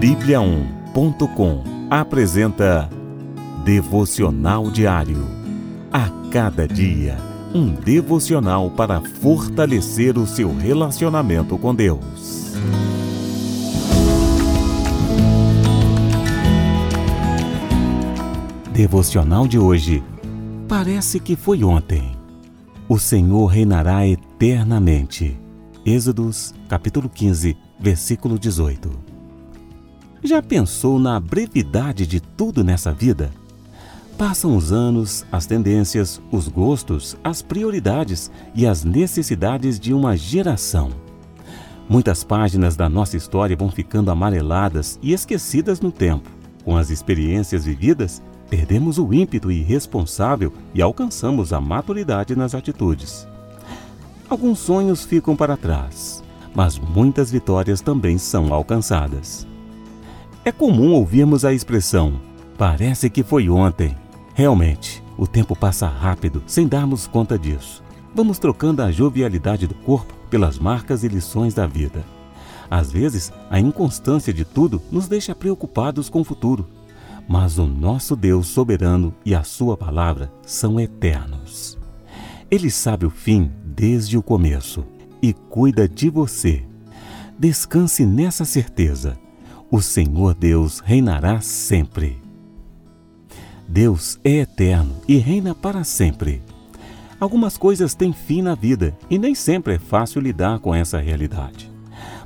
Bíblia1.com apresenta Devocional Diário. A cada dia, um devocional para fortalecer o seu relacionamento com Deus. Devocional de hoje. Parece que foi ontem. O Senhor reinará eternamente. Êxodos, capítulo 15, versículo 18. Já pensou na brevidade de tudo nessa vida? Passam os anos, as tendências, os gostos, as prioridades e as necessidades de uma geração. Muitas páginas da nossa história vão ficando amareladas e esquecidas no tempo. Com as experiências vividas, perdemos o ímpeto irresponsável e alcançamos a maturidade nas atitudes. Alguns sonhos ficam para trás, mas muitas vitórias também são alcançadas. É comum ouvirmos a expressão: parece que foi ontem. Realmente, o tempo passa rápido sem darmos conta disso. Vamos trocando a jovialidade do corpo pelas marcas e lições da vida. Às vezes, a inconstância de tudo nos deixa preocupados com o futuro mas o nosso Deus soberano e a Sua palavra são eternos. Ele sabe o fim desde o começo e cuida de você. Descanse nessa certeza: o Senhor Deus reinará sempre. Deus é eterno e reina para sempre. Algumas coisas têm fim na vida e nem sempre é fácil lidar com essa realidade.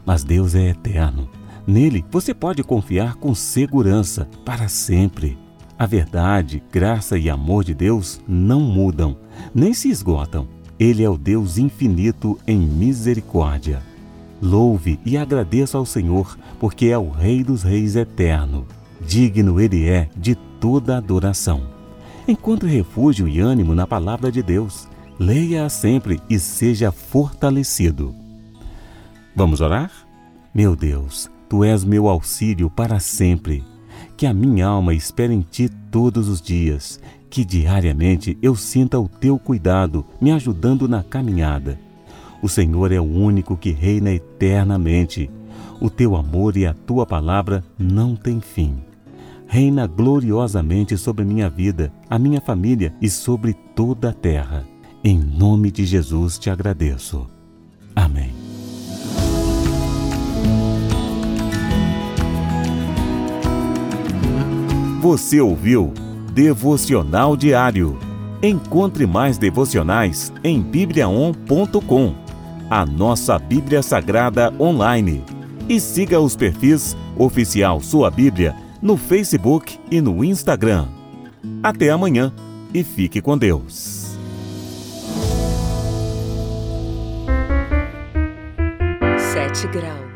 Mas Deus é eterno Nele você pode confiar com segurança para sempre. A verdade, graça e amor de Deus não mudam, nem se esgotam. Ele é o Deus infinito em misericórdia. Louve e agradeça ao Senhor, porque é o Rei dos Reis eterno. Digno Ele é de toda adoração. Encontre refúgio e ânimo na palavra de Deus. Leia-a sempre e seja fortalecido. Vamos orar? Meu Deus, Tu és meu auxílio para sempre. Que a minha alma espere em Ti todos os dias. Que diariamente eu sinta o Teu cuidado, me ajudando na caminhada. O Senhor é o único que reina eternamente. O Teu amor e a Tua palavra não têm fim. Reina gloriosamente sobre minha vida, a minha família e sobre toda a terra. Em nome de Jesus te agradeço. Amém. Você ouviu Devocional Diário. Encontre mais devocionais em bibliaon.com, a nossa Bíblia Sagrada online. E siga os perfis Oficial Sua Bíblia no Facebook e no Instagram. Até amanhã e fique com Deus. Sete graus.